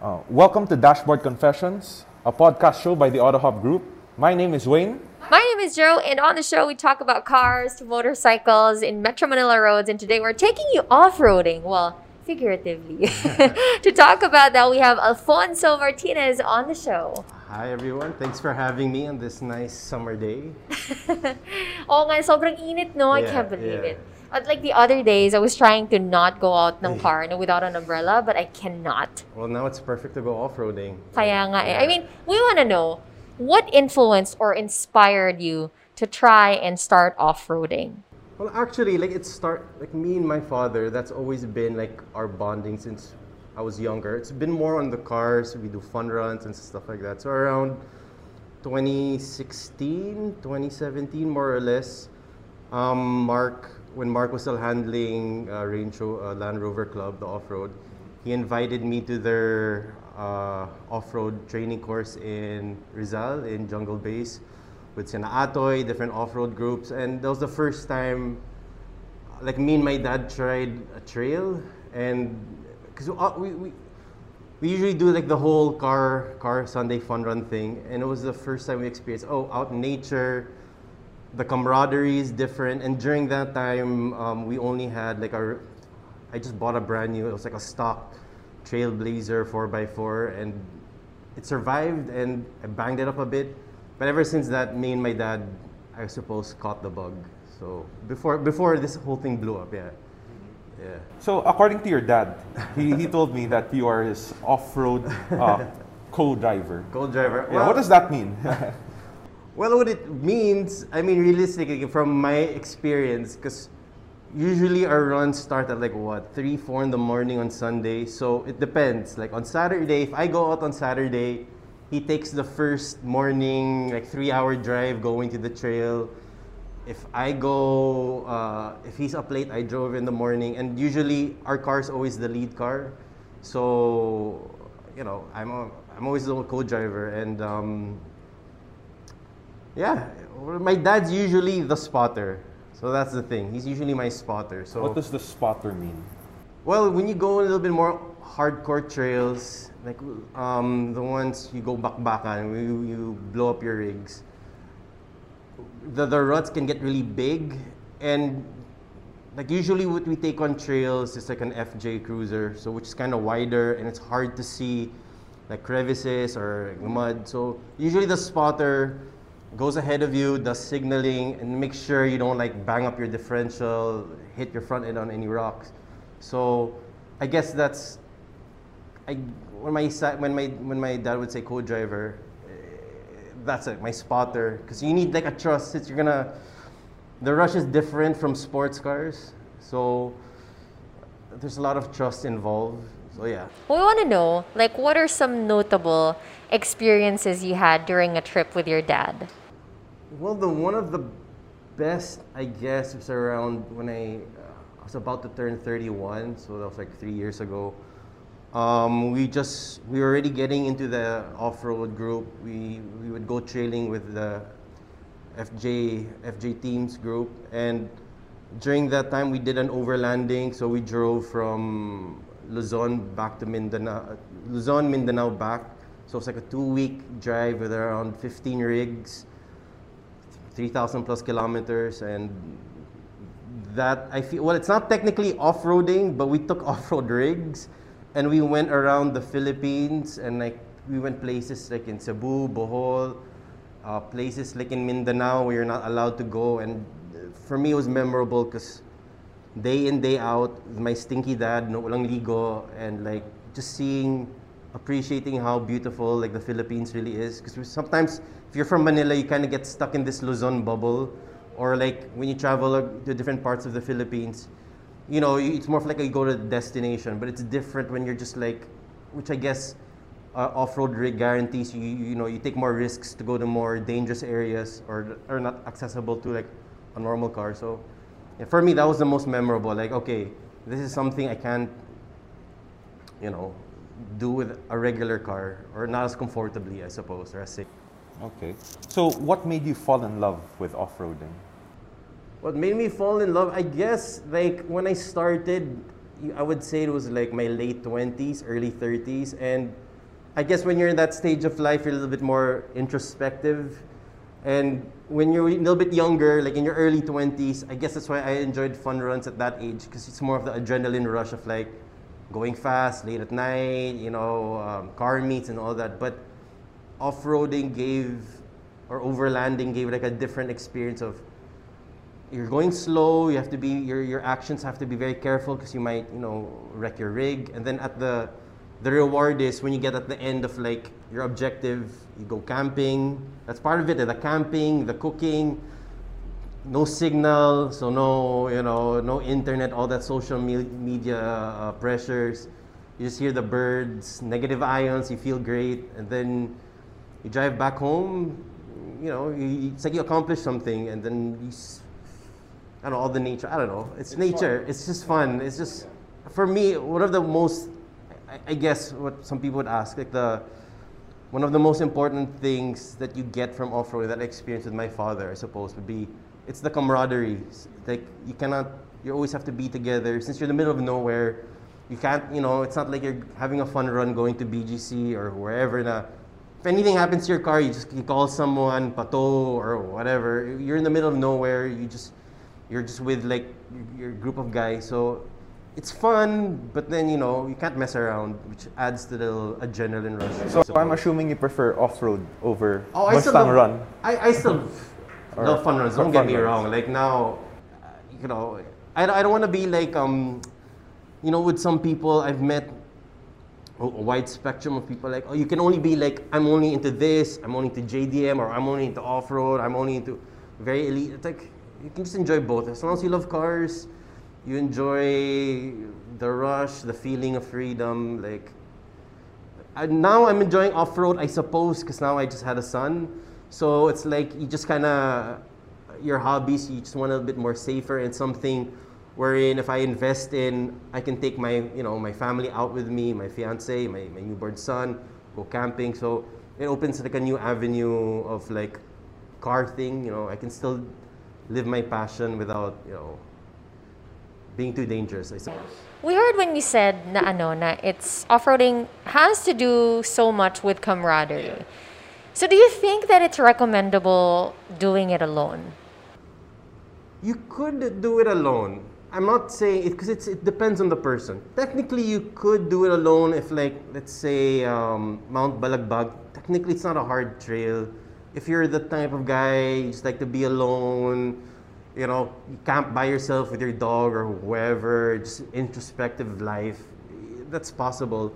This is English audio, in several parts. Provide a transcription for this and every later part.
Uh, welcome to Dashboard Confessions, a podcast show by the Auto Hub Group. My name is Wayne. My name is Joe, and on the show we talk about cars, motorcycles, in Metro Manila roads, and today we're taking you off-roading. Well, figuratively. to talk about that, we have Alfonso Martinez on the show. Hi everyone, thanks for having me on this nice summer day. Oo nga, sobrang init, no? I can't believe yeah. it. But like the other days, I was trying to not go out ng car no, without an umbrella, but I cannot. Well, now it's perfect to go off-roading. Kaya nga eh. I mean, we want to know, what influenced or inspired you to try and start off-roading? Well, actually, like it start like me and my father. That's always been like our bonding since I was younger. It's been more on the cars. We do fun runs and stuff like that. So around 2016, 2017, more or less, um, Mark, when Mark was still handling uh, Range uh, Land Rover Club, the off-road, he invited me to their uh, off-road training course in Rizal in Jungle Base with Sina Atoy, different off-road groups, and that was the first time like me and my dad tried a trail. And because we, we we usually do like the whole car car Sunday fun run thing. And it was the first time we experienced oh out in nature the camaraderie is different and during that time um, we only had like our, I just bought a brand new it was like a stock Trailblazer 4x4 and it survived and I banged it up a bit but ever since that me and my dad I suppose caught the bug so before before this whole thing blew up yeah yeah So, according to your dad, he, he told me that you are his off-road uh, co-driver. Co-driver. Yeah, what does that mean? Well, what it means, I mean, realistically, from my experience, because usually our runs start at like what, 3, 4 in the morning on Sunday. So it depends. Like on Saturday, if I go out on Saturday, he takes the first morning, like three hour drive going to the trail. If I go, uh, if he's up late, I drove in the morning. And usually our car is always the lead car. So, you know, I'm, a, I'm always the co driver. And, um, yeah, my dad's usually the spotter. So that's the thing. He's usually my spotter. So what does the spotter mean? well, when you go a little bit more hardcore trails, like um, the ones you go back-backan, you, you blow up your rigs, the, the ruts can get really big. And like usually what we take on trails is like an FJ Cruiser, so which is kind of wider and it's hard to see like crevices or mud. So usually the spotter goes ahead of you, does signaling, and make sure you don't like bang up your differential, hit your front end on any rocks. So I guess that's I when my when my when my dad would say co-driver, eh, that's it, my spotter, because you need like a trust. Since you're gonna, the rush is different from sports cars, so there's a lot of trust involved. So yeah. We want to know, like, what are some notable experiences you had during a trip with your dad? Well, the one of the best, I guess, was around when I, uh, was about to turn 31, so that was like three years ago. Um, we just we were already getting into the off-road group. We we would go trailing with the FJ FJ teams group, and during that time we did an overlanding. So we drove from Luzon back to Mindanao, Luzon Mindanao back. So it's like a two-week drive with around 15 rigs. 3,000 plus kilometers and that I feel well it's not technically off-roading but we took off-road rigs and we went around the Philippines and like we went places like in Cebu, Bohol, uh, places like in Mindanao where you're not allowed to go and for me it was memorable because day in day out my stinky dad no walang ligo and like just seeing appreciating how beautiful like the Philippines really is. Because sometimes if you're from Manila you kind of get stuck in this Luzon bubble. Or like when you travel uh, to different parts of the Philippines you know it's more like you go to the destination. But it's different when you're just like which I guess uh, off-road rig guarantees you you know you take more risks to go to more dangerous areas or are not accessible to like a normal car. So yeah, for me that was the most memorable. Like okay this is something I can't you know do with a regular car or not as comfortably I suppose or as safe Okay. So, what made you fall in love with off-roading? What made me fall in love, I guess, like when I started, I would say it was like my late 20s, early 30s. And I guess when you're in that stage of life, you're a little bit more introspective. And when you're a little bit younger, like in your early 20s, I guess that's why I enjoyed fun runs at that age because it's more of the adrenaline rush of like going fast, late at night, you know, um, car meets and all that. But off roading gave, or overlanding gave like a different experience of you're going slow, you have to be, your, your actions have to be very careful because you might, you know, wreck your rig. And then at the, the reward is when you get at the end of like your objective, you go camping. That's part of it, the camping, the cooking, no signal, so no, you know, no internet, all that social me- media uh, pressures. You just hear the birds, negative ions, you feel great, and then you drive back home, you know, you, it's like you accomplished something, and then you, I don't know, all the nature, I don't know, it's, nature, it's just fun. It's just, for me, one of the most, I, I guess what some people would ask, like the, one of the most important things that you get from off-road, that I experienced with my father, I suppose, would be, it's the camaraderie. It's Like, you cannot, you always have to be together. Since you're in the middle of nowhere, you can't, you know, it's not like you're having a fun run going to BGC or wherever na, if anything happens to your car, you just you call someone, pato or whatever. You're in the middle of nowhere. You just you're just with like your group of guys. So it's fun, but then you know you can't mess around, which adds to the adrenaline rush. So I'm assuming you prefer off-road over Oh, I still Mustang love, Run. I, I still Fun runs. Don't get me wrong. Like now, you know, I, I don't want to be like um, you know, with some people I've met a, a wide spectrum of people. Like, oh, you can only be like, I'm only into this. I'm only into JDM, or I'm only into off road. I'm only into very elite. It's like you can just enjoy both. As long as you love cars, you enjoy the rush, the feeling of freedom. Like I, now I'm enjoying off road, I suppose, because now I just had a son. So it's like you just kind of your hobbies. You just want a bit more safer and something wherein if I invest in, I can take my you know my family out with me, my fiance, my, my newborn son, go camping. So it opens like a new avenue of like car thing. You know, I can still live my passion without you know being too dangerous. I suppose. We heard when you said na ano na it's off-roading has to do so much with camaraderie. So do you think that it's recommendable doing it alone? You could do it alone. I'm not saying it because it depends on the person. Technically, you could do it alone if, like, let's say um, Mount Balagbag. Technically, it's not a hard trail. If you're the type of guy you just like to be alone, you know, camp by yourself with your dog or whoever, just introspective life, that's possible.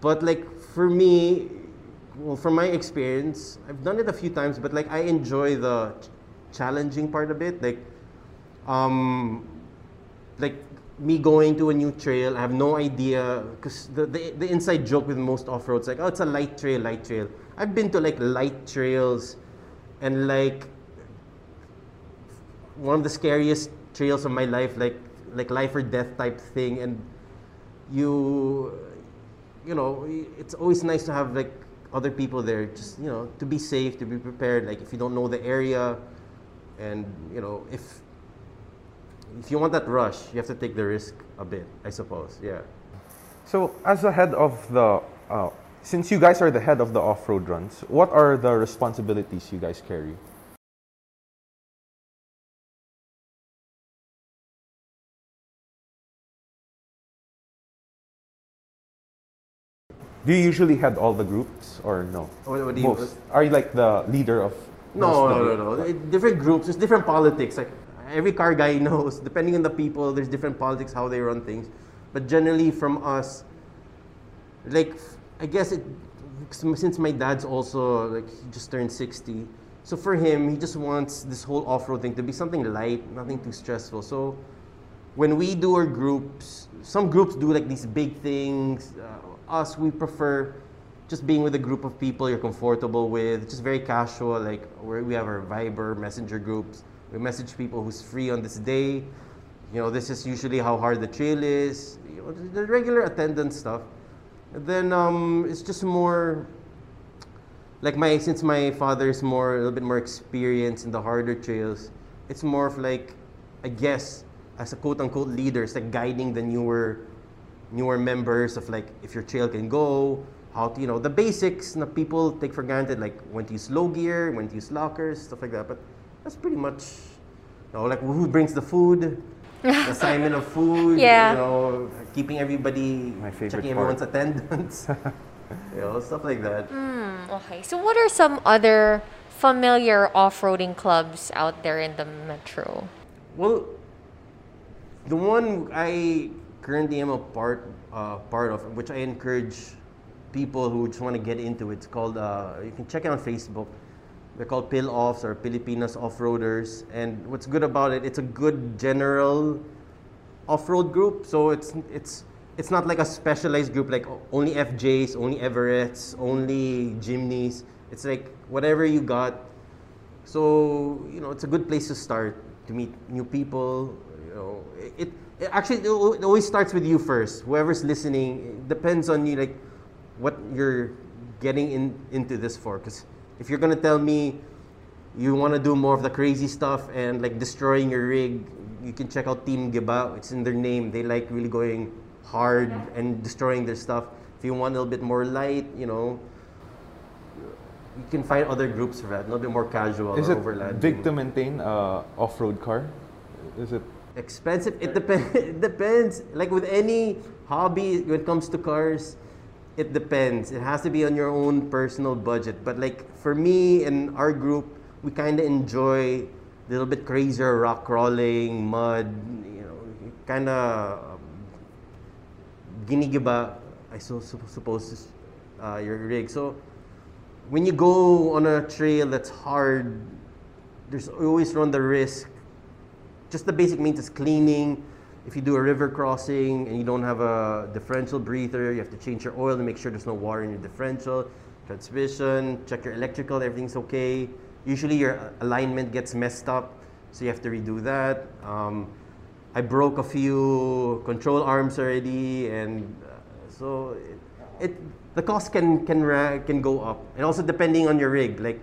But like for me, well, from my experience, I've done it a few times, but like I enjoy the ch- challenging part of it. Like, um, like me going to a new trail, I have no idea because the, the the inside joke with most off roads like, oh, it's a light trail, light trail. I've been to like light trails, and like one of the scariest trails of my life, like like life or death type thing, and you you know it's always nice to have like other people there just you know to be safe to be prepared like if you don't know the area and you know if if you want that rush you have to take the risk a bit i suppose yeah So, as the head of the, uh, since you guys are the head of the off-road runs, what are the responsibilities you guys carry? Do you usually head all the groups or no? What- what do you- Most. Are you like the leader of? no most no no no. Different groups. There's different politics. Like every car guy knows. Depending on the people there's different politics how they run things. But generally from us like I guess it since my dad's also like he just turned 60 so for him he just wants this whole off-road thing to be something light nothing too stressful. So when we do our groups some groups do like these big things uh, us we prefer just being with a group of people you're comfortable with just very casual like we have our viber messenger groups. We message people who's free on this day. You know this is usually how hard the trail is you know, the regular attendance stuff. And then um, it's just more like my since my father is more a little bit more experienced in the harder trails it's more of like i guess as a quote unquote leader it's like guiding the newer newer members of like if your trail can go how to, you know, the basics that people take for granted, like when to use low gear, when to use lockers, stuff like that. But that's pretty much, you know, like who brings the food, the assignment of food, Yeah. you know, keeping everybody, My favorite checking part. everyone's attendance, you know, stuff like that. Hmm, okay. So what are some other familiar off-roading clubs out there in the metro? Well, the one I currently am a part uh, part of, which I encourage people who just want to get into, it's called. Uh, you can check it on Facebook. They're called Pill Offs or Filipinas Off-Roaders. And what's good about it, it's a good general off-road group. So it's it's it's not like a specialized group like only FJs, only Everests, only Jimnys. It's like whatever you got. So you know, it's a good place to start to meet new people. You know, it actually it always starts with you first. Whoever's listening, it depends on you, like what you're getting in into this for. Because if you're gonna tell me you want to do more of the crazy stuff and like destroying your rig, you can check out Team Giba. It's in their name. They like really going hard and destroying their stuff. If you want a little bit more light, you know, you can find other groups for that. A little bit more casual Is or it overlanding. big to maintain a off-road car? Is it Expensive. It depends. It depends. Like with any hobby, when it comes to cars, it depends. It has to be on your own personal budget. But like for me and our group, we kind of enjoy a little bit crazier rock crawling, mud. You know, kind of ginigiba. I so, so, suppose uh, your rig. So when you go on a trail that's hard, there's always run the risk just the basic means is cleaning. If you do a river crossing and you don't have a differential breather, you have to change your oil to make sure there's no water in your differential. Transmission, check your electrical, everything's okay. Usually your alignment gets messed up, so you have to redo that. Um, I broke a few control arms already, and uh, so it, it the cost can can can go up, and also depending on your rig, like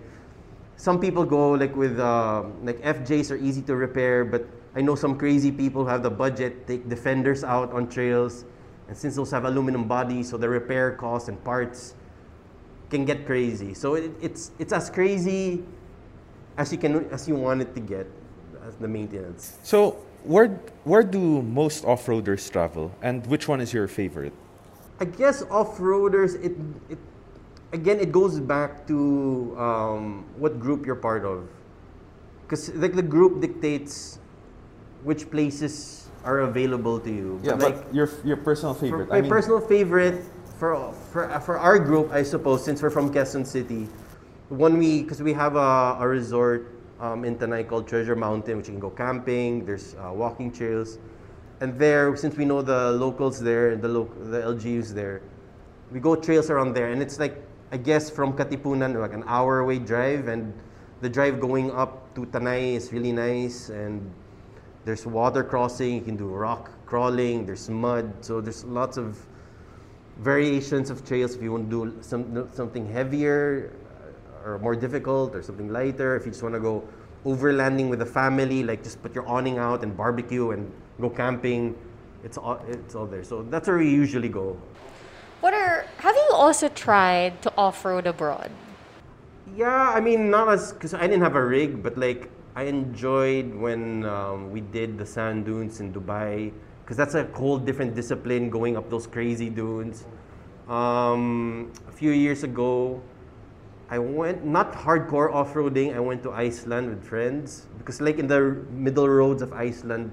some people go like with uh, like FJs are easy to repair, but I know some crazy people who have the budget take defenders out on trails, and since those have aluminum bodies, so the repair costs and parts can get crazy. So it, it's it's as crazy as you can as you want it to get as the maintenance. so? Where where do most off-roaders travel, and which one is your favorite? I guess off-roaders, it, it again, it goes back to um, what group you're part of, because like the group dictates which places are available to you. Yeah, like but your your personal favorite. my personal favorite for for for our group, I suppose, since we're from Quezon City, one we because we have a, a resort um, in Tanay called Treasure Mountain, which you can go camping. There's uh, walking trails, and there, since we know the locals there, the loc the LGUs there, we go trails around there, and it's like I guess from Katipunan, like an hour away drive, and the drive going up to Tanay is really nice, and there's water crossing, you can do rock crawling, there's mud, so there's lots of variations of trails if you want to do some, something heavier or more difficult or something lighter. If you just want to go overlanding with the family, like just put your awning out and barbecue and go camping, it's all, it's all there. So that's where we usually go. What are also tried to off-road abroad? Yeah, I mean, not as because I didn't have a rig, but like I enjoyed when um, we did the sand dunes in Dubai because that's a whole different discipline going up those crazy dunes. Um, a few years ago, I went not hardcore off roading. I went to Iceland with friends because, like in the middle roads of Iceland,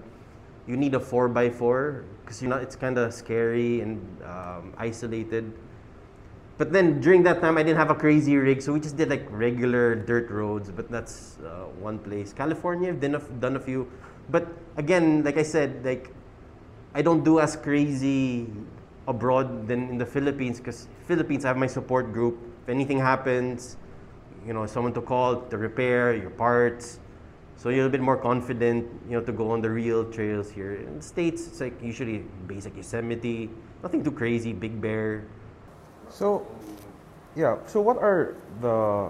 you need a four x four because you know it's kind of scary and um, isolated. But then during that time, I didn't have a crazy rig, so we just did like regular dirt roads. But that's uh, one place. California, I've done a, done a few. But again, like I said, like I don't do as crazy abroad than in the Philippines because Philippines I have my support group. If anything happens, you know, someone to call to repair your parts. So you're a bit more confident, you know, to go on the real trails here. In the States, it's like usually basic Yosemite, nothing too crazy, Big Bear. So, yeah. So, what are the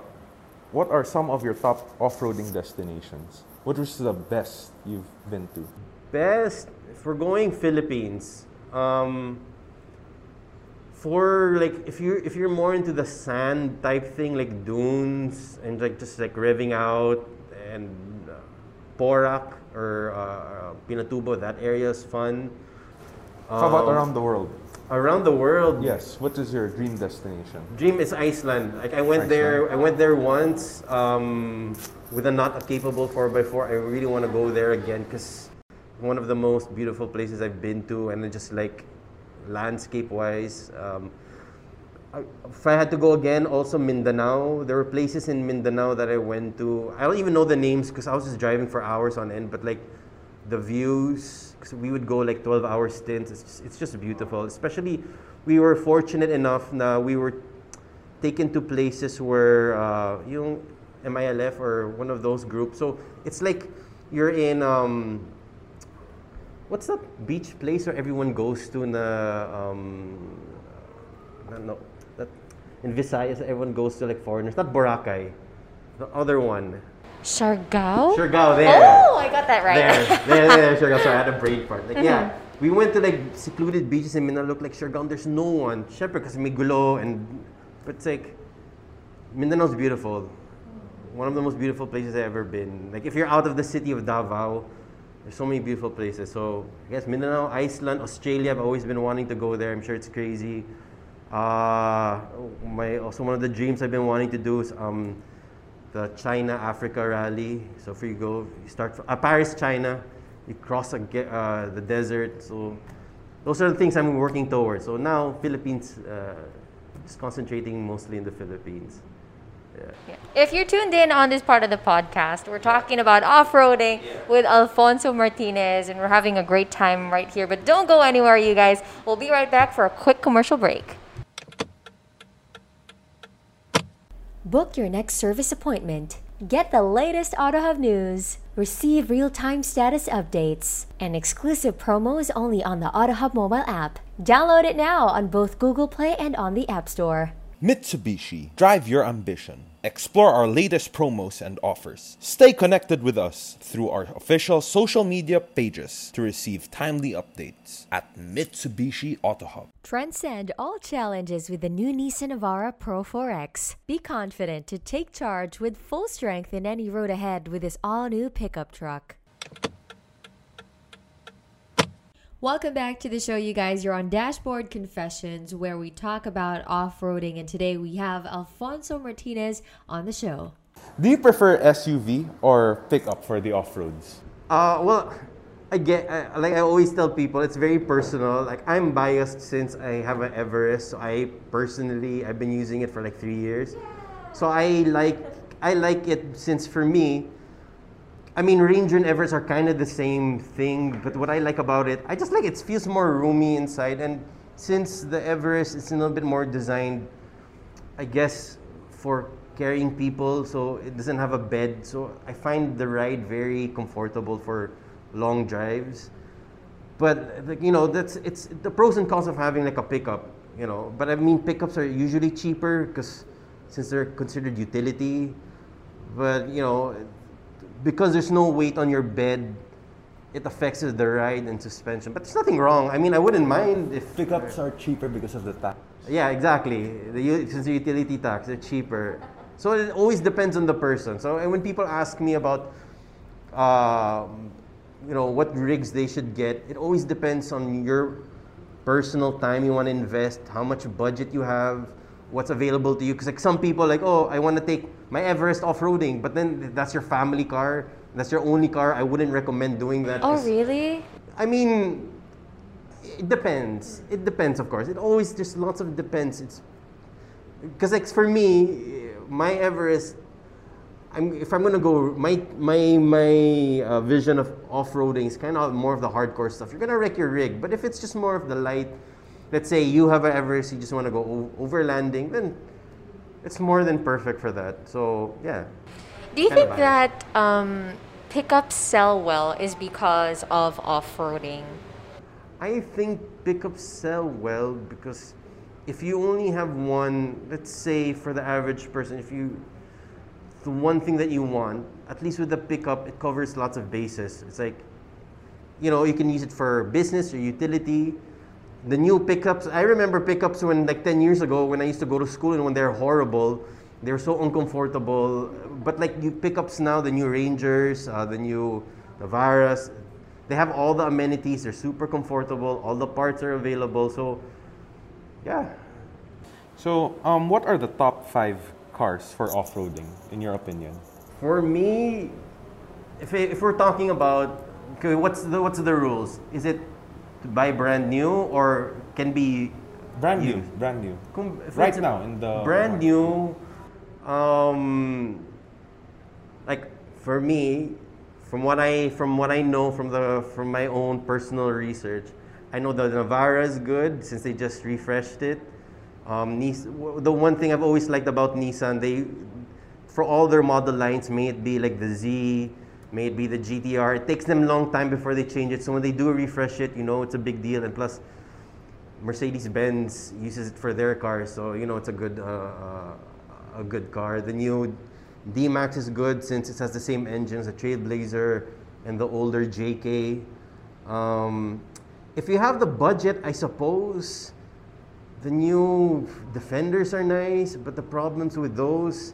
what are some of your top off-roading destinations? What was the best you've been to? Best, if we're going Philippines, um, for like if you're if you're more into the sand type thing like dunes and like just like revving out and uh, Porac or uh, Pinatubo that area is fun. How about Um, around the world? Around the world? Yes. What is your dream destination? Dream is Iceland. Like I went there. I went there once um, with a not a capable 4x4. I really want to go there again because one of the most beautiful places I've been to, and just like landscape wise. Um, if I had to go again, also Mindanao. There were places in Mindanao that I went to. I don't even know the names because I was just driving for hours on end. But like the views, we would go like 12-hour stints. It's just, it's just beautiful. Especially, we were fortunate enough na we were taken to places where uh, yung MILF or one of those groups. So it's like you're in um, what's that beach place where everyone goes to na um, no, no that in Visayas everyone goes to like foreigners. Not Boracay, the other one. Siargao? Siargao there. Oh, I got that right. There, there, there, Siargao. Sorry, I had a brain fart. Like, yeah, we went to like secluded beaches in Mindanao. Look like Siargao. There's no one. Syempre, kasi may gulo and but it's like Mindanao's beautiful. One of the most beautiful places I've ever been. Like if you're out of the city of Davao, there's so many beautiful places. So I guess Mindanao, Iceland, Australia. I've always been wanting to go there. I'm sure it's crazy. Uh, my also one of the dreams I've been wanting to do is um, the China Africa rally. So if you go, you start from, uh, Paris, China, you cross a, uh, the desert. So those are the things I'm working towards. So now Philippines, uh, just concentrating mostly in the Philippines. Yeah. Yeah. If you're tuned in on this part of the podcast, we're talking about off-roading with Alfonso Martinez, and we're having a great time right here. But don't go anywhere, you guys. We'll be right back for a quick commercial break. Book your next service appointment. Get the latest AutoHub news. Receive real-time status updates and exclusive promos only on the AutoHub mobile app. Download it now on both Google Play and on the App Store. Mitsubishi, drive your ambition. Explore our latest promos and offers. Stay connected with us through our official social media pages to receive timely updates at Mitsubishi Auto Hub. Transcend all challenges with the new Nissan Navara Pro 4X. Be confident to take charge with full strength in any road ahead with this all new pickup truck. Welcome back to the show, you guys. You're on Dashboard Confessions, where we talk about off roading, and today we have Alfonso Martinez on the show. Do you prefer SUV or pickup for the off-roads? Uh, well, I get uh, like I always tell people, it's very personal. Like I'm biased since I have an Everest. So I personally, I've been using it for like three years. So I like I like it since for me, I mean Ranger and Everest are kind of the same thing. But what I like about it, I just like it feels more roomy inside. And since the Everest is a little bit more designed, I guess for carrying people, so it doesn't have a bed. So I find the ride very comfortable for long drives. But you know, that's it's the pros and cons of having like a pickup. You know, but I mean pickups are usually cheaper because since they're considered utility. But you know, because there's no weight on your bed, it affects the ride and suspension. But there's nothing wrong. I mean, I wouldn't mind if Pickups are cheaper because of the tax. yeah, exactly. The since the utility tax, they're cheaper. So it always depends on the person. So and when people ask me about, um, you know, what rigs they should get, it always depends on your personal time you want to invest, how much budget you have, what's available to you. Because like some people like, oh, I want to take my Everest off-roading, but then that's your family car, that's your only car. I wouldn't recommend doing that. Oh, really? I mean, it depends. It depends, of course. It always there's lots of depends. It's because like for me, my Everest. I'm, if I'm gonna go, my my my uh, vision of off-roading is kind of more of the hardcore stuff. You're gonna wreck your rig, but if it's just more of the light, let's say you have an Everest, you just want to go o- overlanding, then it's more than perfect for that. So yeah, Do you think that um, pickups sell well is because of off roading? I think pickups sell well because if you only have one, let's say for the average person, if you the one thing that you want, at least with the pickup, it covers lots of bases. It's like, you know, you can use it for business or utility. The new pickups. I remember pickups when like 10 years ago when I used to go to school and when they're horrible, they're so uncomfortable. But like new pickups now, the new Rangers, uh, the new Navaras, they have all the amenities. They're super comfortable. All the parts are available. So, yeah, So, um, what are the top five cars for off-roading, in your opinion? For me, if, if we're talking about okay, what's the what's the rules? Is it to buy brand new or can be Brand new, brand new. Kung- Right now in the brand new, um, like for me, from what I from what I know from the from my own personal research, I know the Navara is good since they just refreshed it. Um, the one thing I've always liked about Nissan, they for all their model lines, may it be like the Z, may it be the GTR, it takes them a long time before they change it. So when they do refresh it, you know it's a big deal. And plus, Mercedes Benz uses it for their cars, so you know it's a good uh, uh, a good car. The new D Max is good since it has the same engines, the Trailblazer and the older JK. Um, if you have the budget, I suppose the new Defenders are nice, but the problems with those,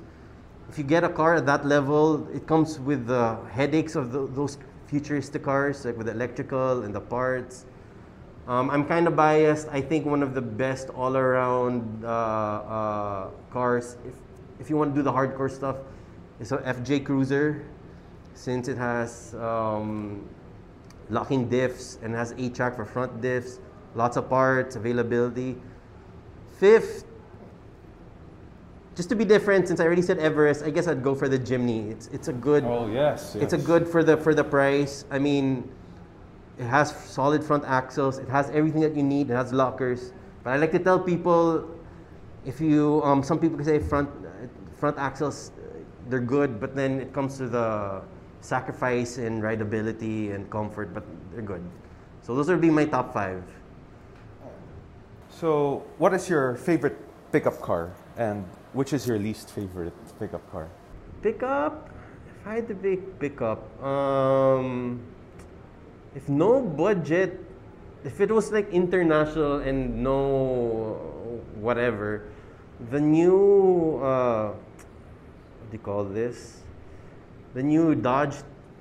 if you get a car at that level, it comes with the headaches of the, those futuristic cars, like with the electrical and the parts. Um, I'm kind of biased. I think one of the best all-around uh, uh, cars, if, if you want to do the hardcore stuff, is a FJ Cruiser, since it has um, locking diffs and has A-TRAC for front diffs, lots of parts, availability. Fifth, just to be different, since I already said Everest, I guess I'd go for the Jimny. It's it's a good. Oh yes, It's a good for the for the price. I mean, it has solid front axles. It has everything that you need. It has lockers. But I like to tell people, if you um, some people say front front axles, they're good, but then it comes to the sacrifice in rideability and comfort, but they're good. So those would be my top five. So, what is your favorite pickup car, and which is your least favorite pickup car? Pickup. If I had to pick pickup, um, if no budget, if it was like international and no whatever, the new uh, what do you call this? The new Dodge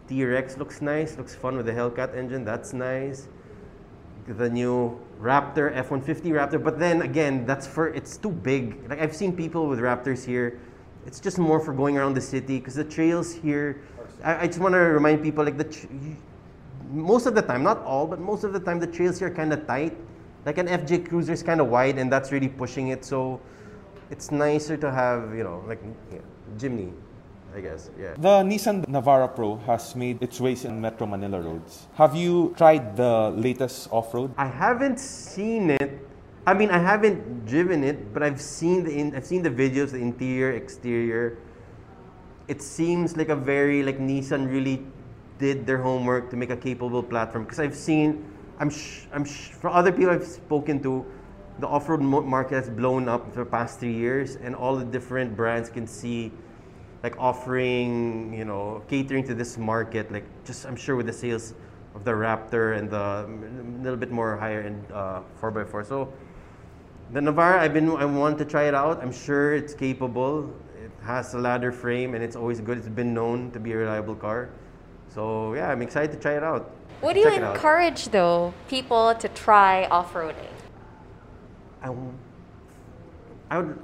T-Rex looks nice. Looks fun with the Hellcat engine. That's nice. The new Raptor F-150 Raptor, but then again, that's for it's too big. Like I've seen people with Raptors here. It's just more for going around the city because the trails here. I, I just want to remind people like the most of the time, not all, but most of the time, the trails here are kind of tight. Like an FJ Cruiser is kind of wide, and that's really pushing it. So it's nicer to have you know like yeah, Jimny, I guess. Yeah. The Nissan Navara Pro has made its ways in Metro Manila roads. Have you tried the latest off-road? I haven't seen it. I mean, I haven't driven it, but I've seen the in, I've seen the videos, the interior, exterior. It seems like a very like Nissan really did their homework to make a capable platform because I've seen I'm sh- I'm sh- for other people I've spoken to the off-road market has blown up for the past 3 years and all the different brands can see like offering, you know, catering to this market like just I'm sure with the sales of the Raptor and the m- little bit more higher end uh, 4x4. So the Navara, I've been I want to try it out. I'm sure it's capable. It has a ladder frame and it's always good. It's been known to be a reliable car. So yeah, I'm excited to try it out. What do you Check encourage though people to try off-roading? I would,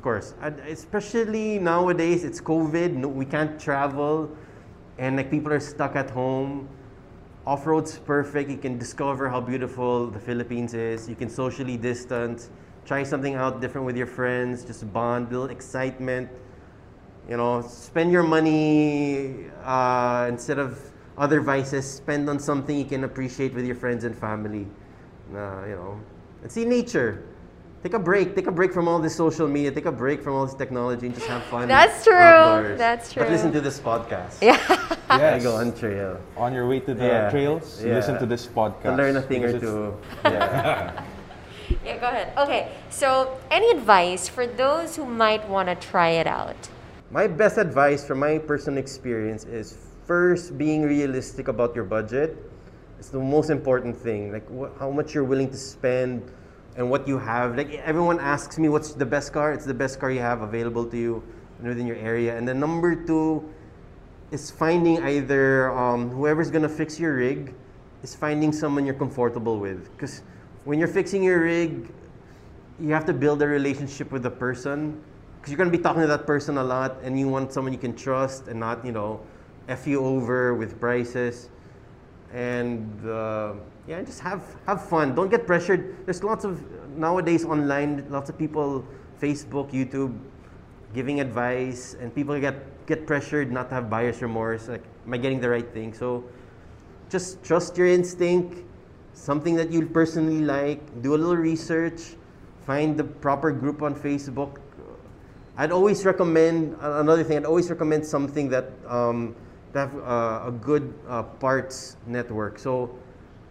of course, I'd, especially nowadays, it's COVID, no, we can't travel, and like people are stuck at home. Off road's perfect. You can discover how beautiful the Philippines is. You can socially distance, try something out different with your friends, just bond, build excitement. You know, spend your money uh, instead of other vices. Spend on something you can appreciate with your friends and family. Uh, you know, and see nature. Take a break. Take a break from all this social media. Take a break from all this technology and just have fun. That's true. outdoors. That's true. But listen to this podcast. Yeah. I Yes. go on trail. On your way to the Yeah. trails, Yeah. listen to this podcast. To learn a thing or two. Yeah. Yeah, go ahead. Okay, so any advice for those who might want to try it out? My best advice from my personal experience is first being realistic about your budget. It's the most important thing. Like wh- how much you're willing to spend and what you have. Like everyone asks me, what's the best car? It's the best car you have available to you within your area. And then number two is finding either um, whoever's gonna fix your rig is finding someone you're comfortable with. Because when you're fixing your rig, you have to build a relationship with the person because you're to be talking to that person a lot and you want someone you can trust and not you know f you over with prices and uh, yeah just have have fun. Don't get pressured. There's lots of nowadays online lots of people facebook youtube giving advice and people get get pressured not to have buyer's remorse like am i getting the right thing? So just trust your instinct something that you personally like do a little research find the proper group on facebook. I'd always recommend another thing i'd always recommend something that um, have uh, a good uh, parts network. So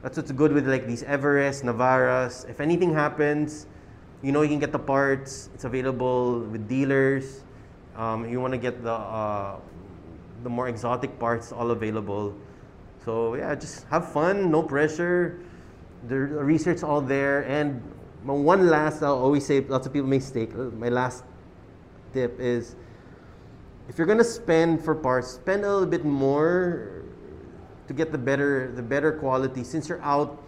that's what's good with like these everest navaras. If anything happens you know you can get the parts. It's available with dealers. Um, you want to get the uh, the more exotic parts all available. So yeah just have fun no pressure. The research all there. And one last i'll always say lots of people mistake. My last tip is if you're gonna spend for parts spend a little bit more to get the better the better quality since you're out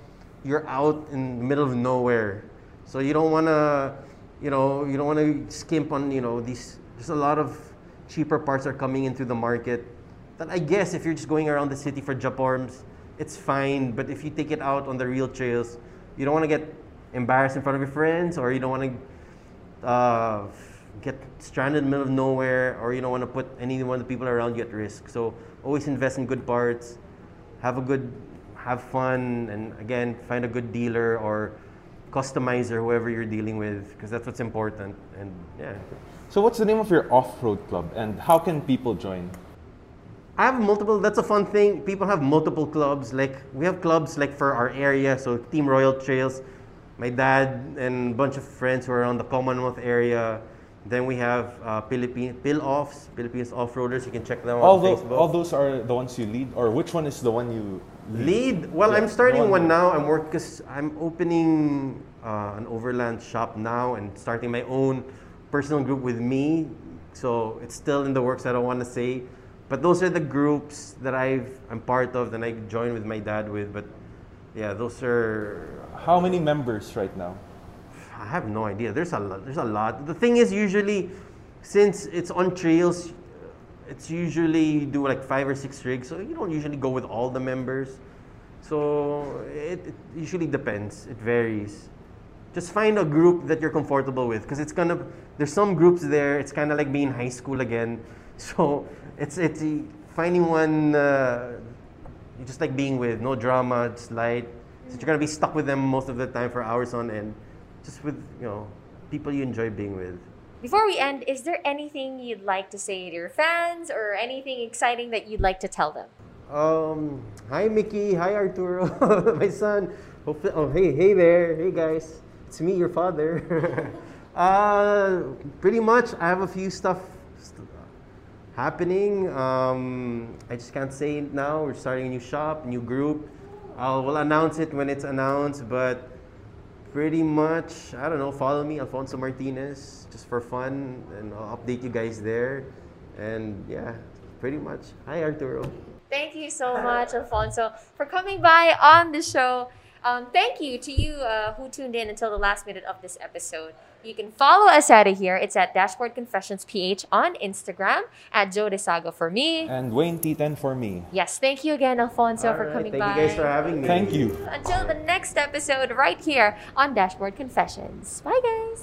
you're out in the middle of nowhere. So you don't want to you know you don't want to skimp on you know these there's a lot of cheaper parts are coming into the market that i guess if you're just going around the city for japorms it's fine. But if you take it out on the real trails you don't want to get embarrassed in front of your friends or you don't want to uh, get stranded in the middle of nowhere or you don't want to put any one of the people around you at risk so always invest in good parts have a good have fun and again find a good dealer or customizer whoever you're dealing with because that's what's important and yeah So what's the name of your off-road club and how can people join? I have multiple. That's a fun thing. People have multiple clubs. Like we have clubs like for our area. So Team Royal Trails. My dad and a bunch of friends who are around the Commonwealth area. Then we have uh, Philippine Pill Offs, Philippines Off Roaders. You can check them out All, on tho- Facebook. all those are the ones you lead or which one is the one you Lead. Well, Yeah, I'm starting one one- now. I'm work because I'm opening uh, an overland shop now and starting my own personal group with me. So it's still in the works. I don't want to say, but those are the groups that I've I'm part of. and I join with my dad with. But yeah, those are. How many members right now? I have no idea. There's a lot. There's a lot. The thing is, usually, since it's on trails, it's usually you do like five or six rigs. So you don't usually go with all the members. So it, it usually depends. It varies. Just find a group that you're comfortable with, because it's gonna. There's some groups there. It's kind of like being in high school again. So it's it's finding one. Uh, you just like being with no drama, just light. So you're gonna be stuck with them most of the time for hours on end, just with you know people you enjoy being with. Before we end, is there anything you'd like to say to your fans or anything exciting that you'd like to tell them? Um, hi Mickey, hi Arturo, my son. Hope, oh hey hey there, hey guys, it's me, your father. uh, pretty much, I have a few stuff st- happening. Um, I just can't say it now. We're starting a new shop, new group. I'll we'll announce it when it's announced, but pretty much, I don't know. Follow me, Alfonso Martinez, just for fun, and I'll update you guys there. And yeah, pretty much. Hi Arturo. Thank you so much, Alfonso, for coming by on the show. Um, thank you to you uh, who tuned in until the last minute of this episode. You can follow us out of here. It's at Dashboard Confessions PH on Instagram, at Joe Desago for me. And Wayne T10 for me. Yes, thank you again, Alfonso, All for right, coming Thank by. Thank you guys for having me. Thank you. Until the next episode, right here on Dashboard Confessions. Bye, guys.